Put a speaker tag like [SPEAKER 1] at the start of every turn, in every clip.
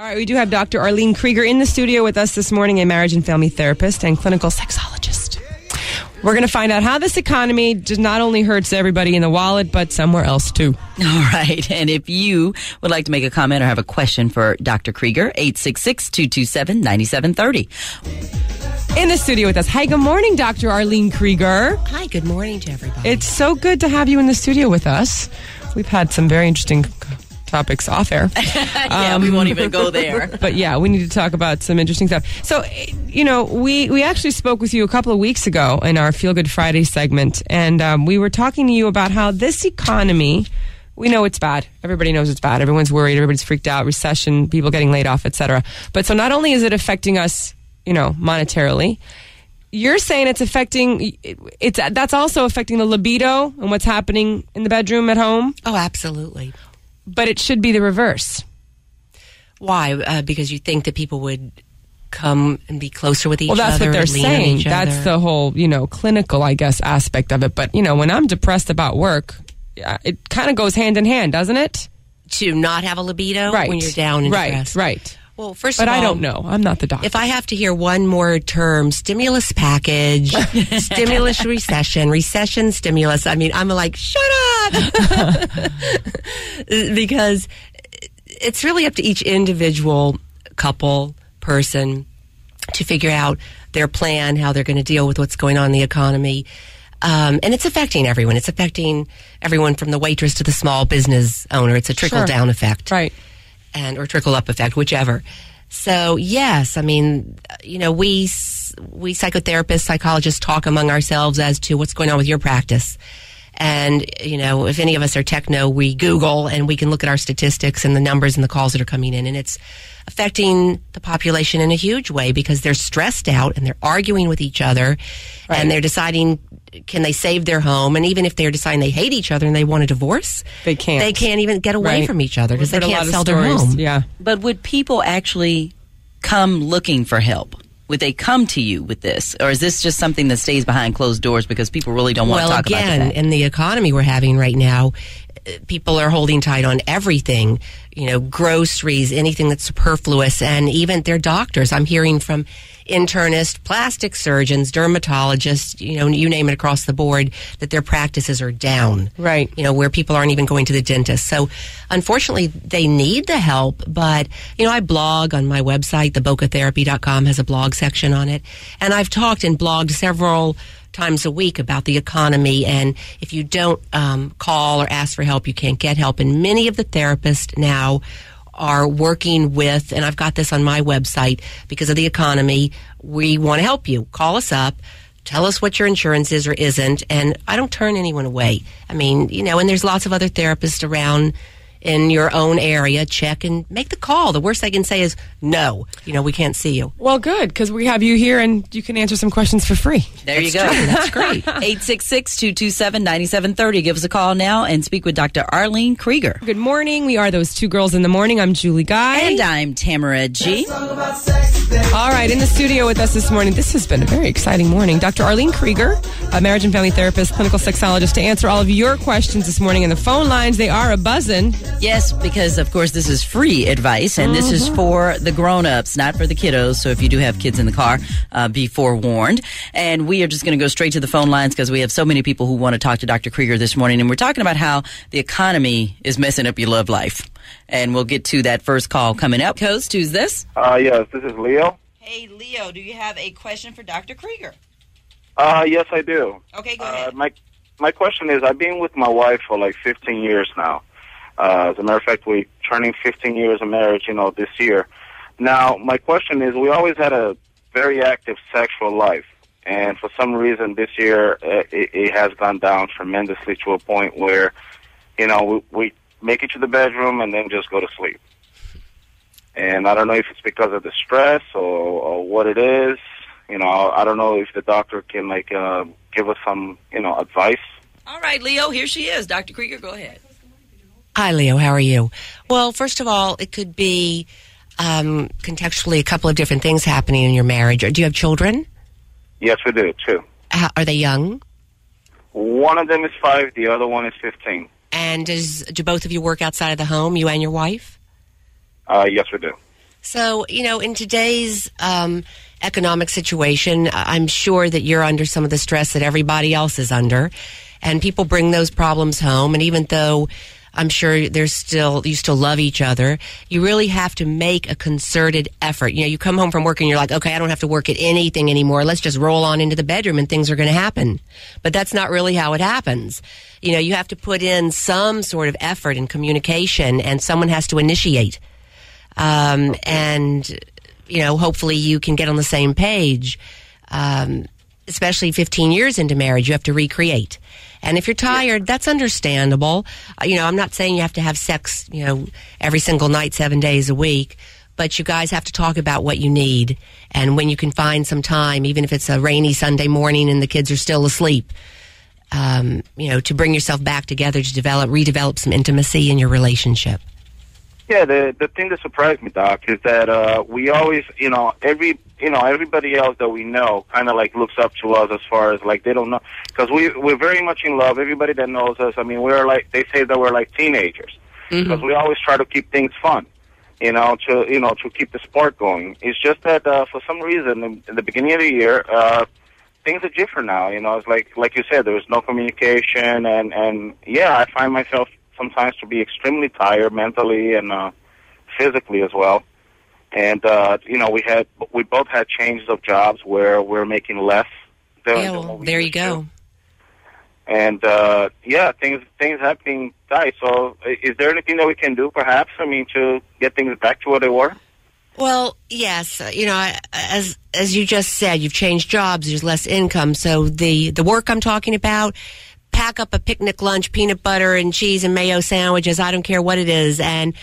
[SPEAKER 1] All right, we do have Dr. Arlene Krieger in the studio with us this morning, a marriage and family therapist and clinical sexologist. We're going to find out how this economy just not only hurts everybody in the wallet, but somewhere else too.
[SPEAKER 2] All right. And if you would like to make a comment or have a question for Dr. Krieger, 866-227-9730.
[SPEAKER 1] In the studio with us. Hi, good morning, Dr. Arlene Krieger.
[SPEAKER 3] Hi, good morning to everybody.
[SPEAKER 1] It's so good to have you in the studio with us. We've had some very interesting topics off air.
[SPEAKER 2] yeah, we won't even go there.
[SPEAKER 1] but yeah, we need to talk about some interesting stuff. So, you know, we we actually spoke with you a couple of weeks ago in our Feel Good Friday segment, and um, we were talking to you about how this economy. We know it's bad. Everybody knows it's bad. Everyone's worried. Everybody's freaked out. Recession, people getting laid off, etc. But so not only is it affecting us, you know, monetarily, you're saying it's affecting it's that's also affecting the libido and what's happening in the bedroom at home.
[SPEAKER 3] oh, absolutely.
[SPEAKER 1] But it should be the reverse.
[SPEAKER 3] Why? Uh, because you think that people would come and be closer with each other.
[SPEAKER 1] Well, that's
[SPEAKER 3] other.
[SPEAKER 1] what they're
[SPEAKER 3] and lean on
[SPEAKER 1] saying. That's
[SPEAKER 3] other.
[SPEAKER 1] the whole, you know, clinical, I guess, aspect of it. But, you know, when I'm depressed about work, it kind of goes hand in hand, doesn't it?
[SPEAKER 3] to not have a libido
[SPEAKER 1] Right.
[SPEAKER 3] when you're down and
[SPEAKER 1] right,
[SPEAKER 3] stressed.
[SPEAKER 1] right.
[SPEAKER 3] Well, first
[SPEAKER 1] But
[SPEAKER 3] of all, But
[SPEAKER 1] I don't know. I'm not the doctor.
[SPEAKER 3] If I have to hear one more term, stimulus package, stimulus recession, recession stimulus, I mean, I'm like, shut up. because it's really up to each individual couple, person to figure out their plan, how they're going to deal with what's going on in the economy. Um, and it's affecting everyone. It's affecting everyone from the waitress to the small business owner. It's a trickle down effect
[SPEAKER 1] right.
[SPEAKER 3] and or trickle up effect, whichever. So yes, I mean, you know, we we psychotherapists, psychologists talk among ourselves as to what's going on with your practice. And you know, if any of us are techno, we Google and we can look at our statistics and the numbers and the calls that are coming in, and it's affecting the population in a huge way because they're stressed out and they're arguing with each other, and they're deciding can they save their home, and even if they're deciding they hate each other and they want a divorce,
[SPEAKER 1] They can't.
[SPEAKER 3] They can't even get away
[SPEAKER 1] Right.
[SPEAKER 3] from each other because they
[SPEAKER 1] We've heard a
[SPEAKER 3] can't
[SPEAKER 1] lot of
[SPEAKER 3] sell their
[SPEAKER 1] stories.
[SPEAKER 3] home.
[SPEAKER 1] Yeah.
[SPEAKER 2] But would people actually come looking for help? Would they come to you with this? Or is this just something that stays behind closed doors because people really don't want
[SPEAKER 3] well,
[SPEAKER 2] to talk about
[SPEAKER 3] Well,
[SPEAKER 2] again,
[SPEAKER 3] in the economy we're having right now, people are holding tight on everything. You know, groceries, anything that's superfluous, and even their doctors. I'm hearing from internists, plastic surgeons, dermatologists. You know, you name it across the board that their practices are down.
[SPEAKER 1] Right.
[SPEAKER 3] You know, where people aren't even going to the dentist. So, unfortunately, they need the help. But you know, I blog on my website. TheBocaTherapy.com has a blog section on it, and I've talked and blogged several times a week about the economy. And if you don't um, call or ask for help, you can't get help. And many of the therapists now are working with, and I've got this on my website because of the economy. We want to help you. Call us up. Tell us what your insurance is or isn't. And I don't turn anyone away. I mean, you know, and there's lots of other therapists around in your own area. Check and make the call. The worst they can say is no. You know, we can't see you.
[SPEAKER 1] Well, good, because we have you here and you can answer some questions for free.
[SPEAKER 2] There you go.
[SPEAKER 3] That's great.
[SPEAKER 2] 866-227-9730. Give us a call now and speak with Dr. Arlene Krieger.
[SPEAKER 1] Good morning. We are those two girls in the morning. I'm Julie Guy.
[SPEAKER 2] And I'm Tamara G.
[SPEAKER 1] All right, in the studio with us this morning, this has been a very exciting morning. Dr. Arlene Krieger, a marriage and family therapist, clinical sexologist, to answer all of your questions this morning. And the phone lines, they are a buzzing.
[SPEAKER 2] Yes, because of course this is free advice, and this is for the grown-ups, not for the kiddos. So if you do have kids in the car, uh, be forewarned. And we are just going to go straight to the phone lines because we have so many people who want to talk to Dr. Krieger this morning, and we're talking about how the economy is messing up your love life. And we'll get to that first call coming up. Host, who's this?
[SPEAKER 4] Uh, yes, this is Leo.
[SPEAKER 2] Hey, Leo, do you have a question for Dr. Krieger?
[SPEAKER 4] Uh, yes, I do.
[SPEAKER 2] Okay, go
[SPEAKER 4] Uh, my my question is, I've been with my wife for like 15 years now. Uh, as a matter of fact, we're turning 15 years of marriage, you know, this year. Now, my question is, we always had a very active sexual life, and for some reason this year uh, it, it has gone down tremendously to a point where, you know, we, we make it to the bedroom and then just go to sleep. And I don't know if it's because of the stress or, or what it is. You know, I don't know if the doctor can like uh, give us some, you know, advice.
[SPEAKER 2] All right, Leo, here she is. Dr. Krieger, go ahead.
[SPEAKER 3] Hi, Leo. How are you? Well, first of all, it could be um, contextually a couple of different things happening in your marriage. Do you have children?
[SPEAKER 4] Yes, we do too.
[SPEAKER 3] How, are they young?
[SPEAKER 4] One of them is five, the other one is fifteen.
[SPEAKER 3] And does do both of you work outside of the home, you and your wife?
[SPEAKER 4] Uh, yes, we do.
[SPEAKER 3] So, you know, in today's um, economic situation, I'm sure that you're under some of the stress that everybody else is under. And people bring those problems home. And even though I'm sure there's still, you still love each other, you really have to make a concerted effort. You know, you come home from work and you're like, okay, I don't have to work at anything anymore. Let's just roll on into the bedroom and things are going to happen. But that's not really how it happens. You know, you have to put in some sort of effort and communication and someone has to initiate um, and you know, hopefully you can get on the same page. Um, especially 15 years into marriage, you have to recreate. And if you're tired, that's understandable. Uh, you know, I'm not saying you have to have sex, you know, every single night, seven days a week. But you guys have to talk about what you need and when you can find some time, even if it's a rainy Sunday morning and the kids are still asleep. Um, you know, to bring yourself back together to develop, redevelop some intimacy in your relationship.
[SPEAKER 4] Yeah, the the thing that surprised me, Doc, is that uh, we always, you know, every, you know, everybody else that we know kind of like looks up to us as far as like they don't know because we we're very much in love. Everybody that knows us, I mean, we're like they say that we're like teenagers because we always try to keep things fun, you know, to you know to keep the sport going. It's just that uh, for some reason in, in the beginning of the year. Uh, Things are different now, you know. It's like, like you said, there was no communication, and and yeah, I find myself sometimes to be extremely tired mentally and uh, physically as well. And uh, you know, we had we both had changes of jobs where we're making less. Than,
[SPEAKER 3] Yeah,
[SPEAKER 4] than
[SPEAKER 3] well,
[SPEAKER 4] what
[SPEAKER 3] there you
[SPEAKER 4] to.
[SPEAKER 3] go.
[SPEAKER 4] And uh, yeah, things things have been tight. So, is there anything that we can do, perhaps? I mean, to get things back to where they were?
[SPEAKER 3] Well, yes, uh, you know, as as you just said, you've changed jobs. There's less income, so the the work I'm talking about, pack up a picnic lunch, peanut butter and cheese and mayo sandwiches. I don't care what it is, and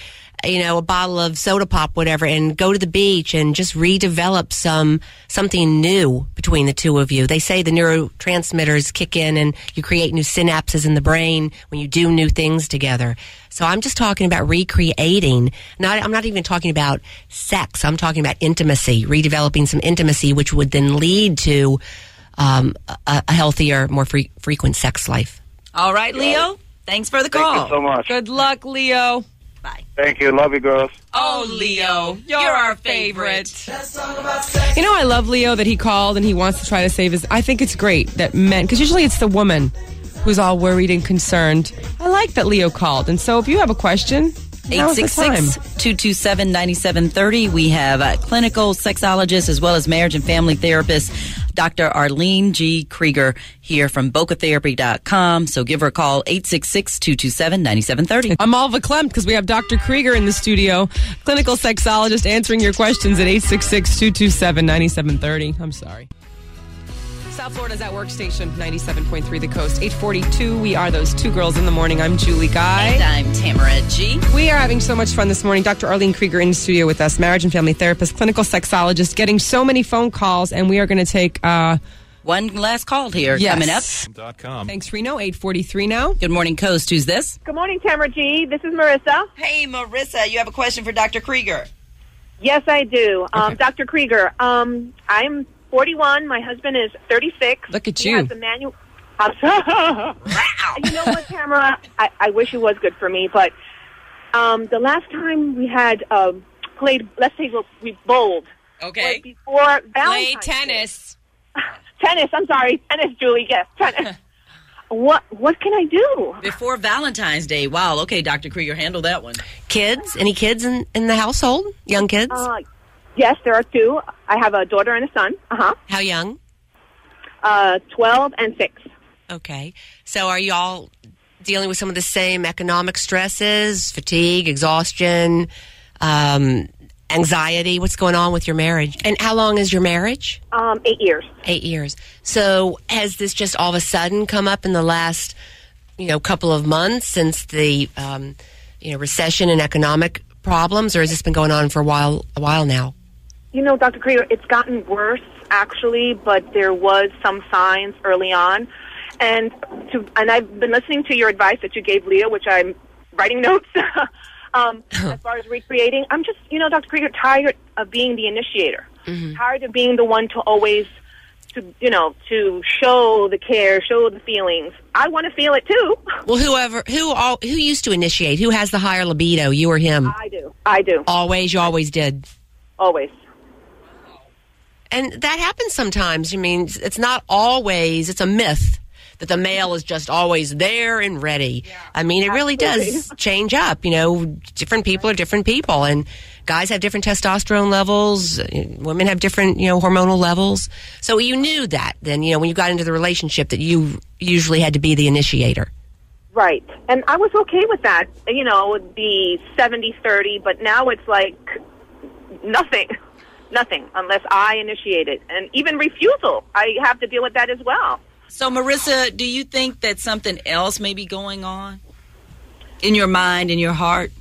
[SPEAKER 3] you know, a bottle of soda pop, whatever, and go to the beach and just redevelop some something new between the two of you. They say the neurotransmitters kick in and you create new synapses in the brain when you do new things together. So I'm just talking about recreating. Not, I'm not even talking about sex. I'm talking about intimacy, redeveloping some intimacy, which would then lead to um, a, a healthier, more fre- frequent sex life.
[SPEAKER 2] All right, Leo. Thanks for the call.
[SPEAKER 4] Thank
[SPEAKER 2] call.
[SPEAKER 4] you so much.
[SPEAKER 1] Good luck, Leo.
[SPEAKER 2] Bye.
[SPEAKER 4] Thank you. Love you, girls.
[SPEAKER 1] Oh, Leo, you're, our favorite. You know, I love Leo that he called and he wants to try to save his. I think it's great that men, because usually it's the woman who's all worried and concerned. I like that Leo called. And so if you have a question, now's
[SPEAKER 2] 866 227 9730. We have a clinical sexologist as well as marriage and family therapist, Dr. Arlene G. Krieger, here from bocatherapy.com. So give her a call, 866 227 9730.
[SPEAKER 1] I'm all verklempt because we have Dr. Krieger in the studio, clinical sexologist, answering your questions at 866 227 9730. I'm sorry. South Florida's at workstation, 97.3 the coast, 842. We are those two girls in the morning. I'm Julie Guy.
[SPEAKER 2] And I'm Tamara G.
[SPEAKER 1] We are having so much fun this morning. Dr. Arlene Krieger in the studio with us, marriage and family therapist, clinical sexologist, getting so many phone calls, and we are going to take. Uh,
[SPEAKER 2] One last call here
[SPEAKER 1] Yes.
[SPEAKER 2] coming up.
[SPEAKER 5] Dot com.
[SPEAKER 1] thanks, Reno. Eight forty-three now.
[SPEAKER 2] Good morning, Coast. Who's this?
[SPEAKER 6] Good morning, Tamara G. This is Marissa.
[SPEAKER 2] Hey, Marissa, you have a question for Dr. Krieger.
[SPEAKER 6] Yes, I do. Um, Dr. Krieger, um, I'm 41. My husband is 36.
[SPEAKER 1] Look at
[SPEAKER 6] He
[SPEAKER 1] you.
[SPEAKER 6] has a manual. I'm you know what, Tamara? I, I wish it was good for me, but um, the last time we had um, played, let's say we bowled. was before Valentine's Day. Tennis. I'm sorry. Tennis, Julie. Yes, tennis. what What can I do?
[SPEAKER 2] Before Valentine's Day. Wow. Okay, Dr. Krieger, handle that one.
[SPEAKER 3] Kids? Any kids in, in the household? Young kids?
[SPEAKER 6] Uh, yes, there are two. I have a daughter and a son. Uh huh.
[SPEAKER 3] How young?
[SPEAKER 6] Uh, 12 and 6.
[SPEAKER 3] Okay. So are you all dealing with some of the same economic stresses, fatigue, exhaustion, um, anxiety? What's going on with your marriage? And how long is your marriage?
[SPEAKER 6] Um, eight years.
[SPEAKER 3] Eight years. So has this just all of a sudden come up in the last, you know, couple of months since the, um, you know, recession and economic problems, or has this been going on for a while, a while now?
[SPEAKER 6] You know, Dr. Krieger, it's gotten worse actually, but there was some signs early on. And to and I've been listening to your advice that you gave Leah, which I'm writing notes. um, as far as recreating, I'm just, you know, Dr. Krieger, tired of being the initiator. Tired of being the one to always, to you know, to show the care, show the feelings. I want to feel it too.
[SPEAKER 3] Well, whoever, who all, who used to initiate? Who has the higher libido, you or him?
[SPEAKER 6] I do. I do.
[SPEAKER 3] Always, you always did.
[SPEAKER 6] always.
[SPEAKER 3] And that happens sometimes. I mean, it's not always, it's a myth that the male is just always there and ready. I mean, it really does change up. You know, different people are different people, and guys have different testosterone levels, women have different, you know, hormonal levels. So you knew that then, you know, when you got into the relationship that you usually had to be the initiator.
[SPEAKER 6] Right. And I was okay with that. You know, it would be 70 30, but now it's like nothing. Nothing unless I initiate it. And even refusal, I have to deal with that as well.
[SPEAKER 2] So, Marissa, do you think that something else may be going on in your mind, in your heart?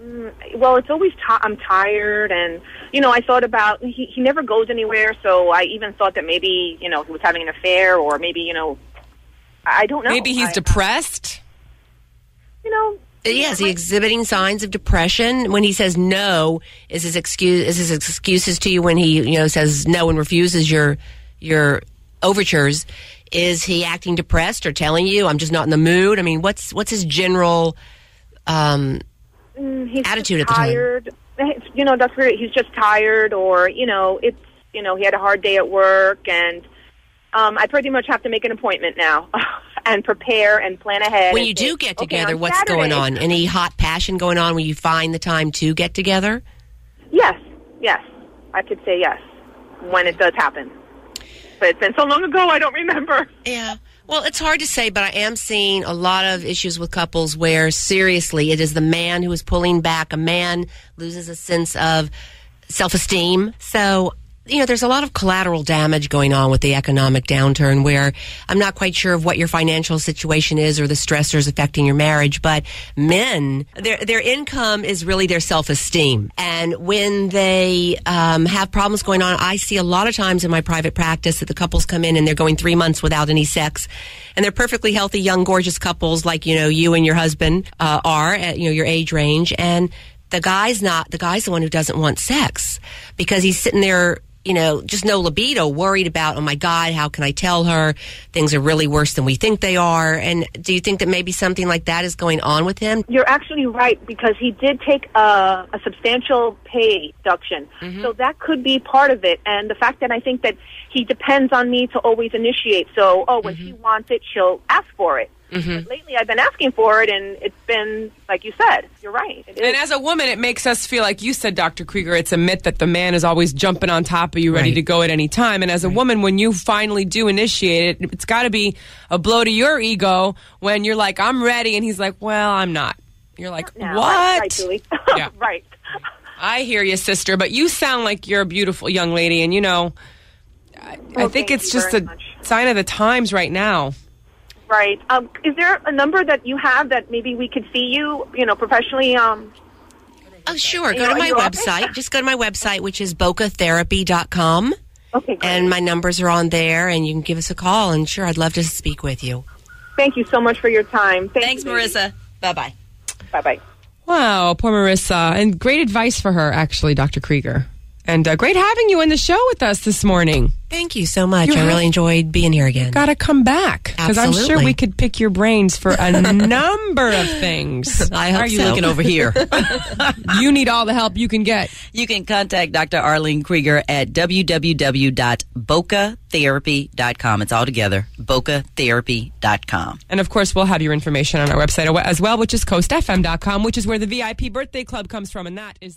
[SPEAKER 6] Mm, well, it's always ti I'm tired, and you know, I thought about he he never goes anywhere, so I even thought that maybe you know he was having an affair, or maybe you know, I I don't know.
[SPEAKER 1] Maybe he's
[SPEAKER 6] I- uh,
[SPEAKER 1] depressed.
[SPEAKER 6] You know,
[SPEAKER 3] Yeah, is he exhibiting signs of depression when he says no? Is his excuse is his excuses to you when he you know says no and refuses your your overtures? Is he acting depressed or telling you I'm just not in the mood? I mean, what's what's his general um,
[SPEAKER 6] mm,
[SPEAKER 3] Attitude at the time.
[SPEAKER 6] tired. It's- You know, that's where he's just tired, or you know, it's you know he had a hard day at work, and um, I pretty much have to make an appointment now and prepare and plan ahead.
[SPEAKER 3] when you do get together?
[SPEAKER 6] on
[SPEAKER 3] what's going on? Any hot passion going on when you find the time to get together?
[SPEAKER 6] Yes, yes, I could say yes when it does happen. But it's been so long ago, I don't remember.
[SPEAKER 3] Yeah. Well, it's hard to say, but I am seeing a lot of issues with couples where seriously it is the man who is pulling back. A man loses a sense of self esteem. So, you know, there's a lot of collateral damage going on with the economic downturn where I'm not quite sure of what your financial situation is or the stressors affecting your marriage, but men, their, their income is really their self esteem. And when they um, have problems going on, I see a lot of times in my private practice that the couples come in and they're going three months without any sex and they're perfectly healthy, young, gorgeous couples like, you know, you and your husband uh, are at, you know, your age range. And the guy's not, the guy's the one who doesn't want sex because he's sitting there you know, just no libido, worried about, oh my God, how can I tell her things are really worse than we think they are? And do you think that maybe something like that is going on with him?
[SPEAKER 6] You're actually right because he did take a, a substantial pay deduction, mm-hmm. so that could be part of it. And the fact that I think that he depends on me to always initiate. So, oh, when mm-hmm. she wants it, she'll ask for it. Mm-hmm. But lately, I've been asking for it, and it's been like you said. You're right.
[SPEAKER 1] And as a woman, it makes us feel like you said, Dr. Krieger, it's a myth that the man is always jumping on top of you, ready
[SPEAKER 3] Right.
[SPEAKER 1] to go at any time. And as a woman, when you finally do initiate it, it's got to be a blow to your ego when you're like, I'm ready. And he's like, well, I'm not. You're like,
[SPEAKER 6] No,
[SPEAKER 1] what?
[SPEAKER 6] Right,
[SPEAKER 1] Yeah.
[SPEAKER 6] right.
[SPEAKER 1] I hear you, sister, but you sound like you're a beautiful young lady. And, you know, I, I
[SPEAKER 6] oh,
[SPEAKER 1] think it's just a
[SPEAKER 6] much.
[SPEAKER 1] sign of the times right now.
[SPEAKER 6] Right. Um, is there a number that you have that maybe we could see you, you know, professionally? Um,
[SPEAKER 3] Oh, sure. Go to my
[SPEAKER 6] are office?
[SPEAKER 3] website. Just go to my website, which is bocatherapy.com.
[SPEAKER 6] okay, great.
[SPEAKER 3] And my numbers are on there, and you can give us a call. And sure, I'd love to speak with you.
[SPEAKER 6] Thank you so much for your time. Thank
[SPEAKER 2] Thanks,
[SPEAKER 6] you,
[SPEAKER 2] Marissa. Bye bye.
[SPEAKER 6] Bye bye.
[SPEAKER 1] Wow, poor Marissa. And great advice for her, actually, Dr. Krieger. And uh, great having you on the show with us this morning.
[SPEAKER 3] Thank you so much.
[SPEAKER 1] You
[SPEAKER 3] I really enjoyed being here again.
[SPEAKER 1] Got to come back because I'm sure we could pick your brains for a number of things.
[SPEAKER 3] I hope
[SPEAKER 2] are you
[SPEAKER 3] so.
[SPEAKER 2] looking over here?
[SPEAKER 1] You need all the help you can get.
[SPEAKER 2] You can contact Dr. Arlene Krieger at www.bocatherapy.com. It's all together, bocatherapy.com.
[SPEAKER 1] And of course, we'll have your information on our website as well, which is coastfm.com, which is where the VIP birthday club comes from. And that is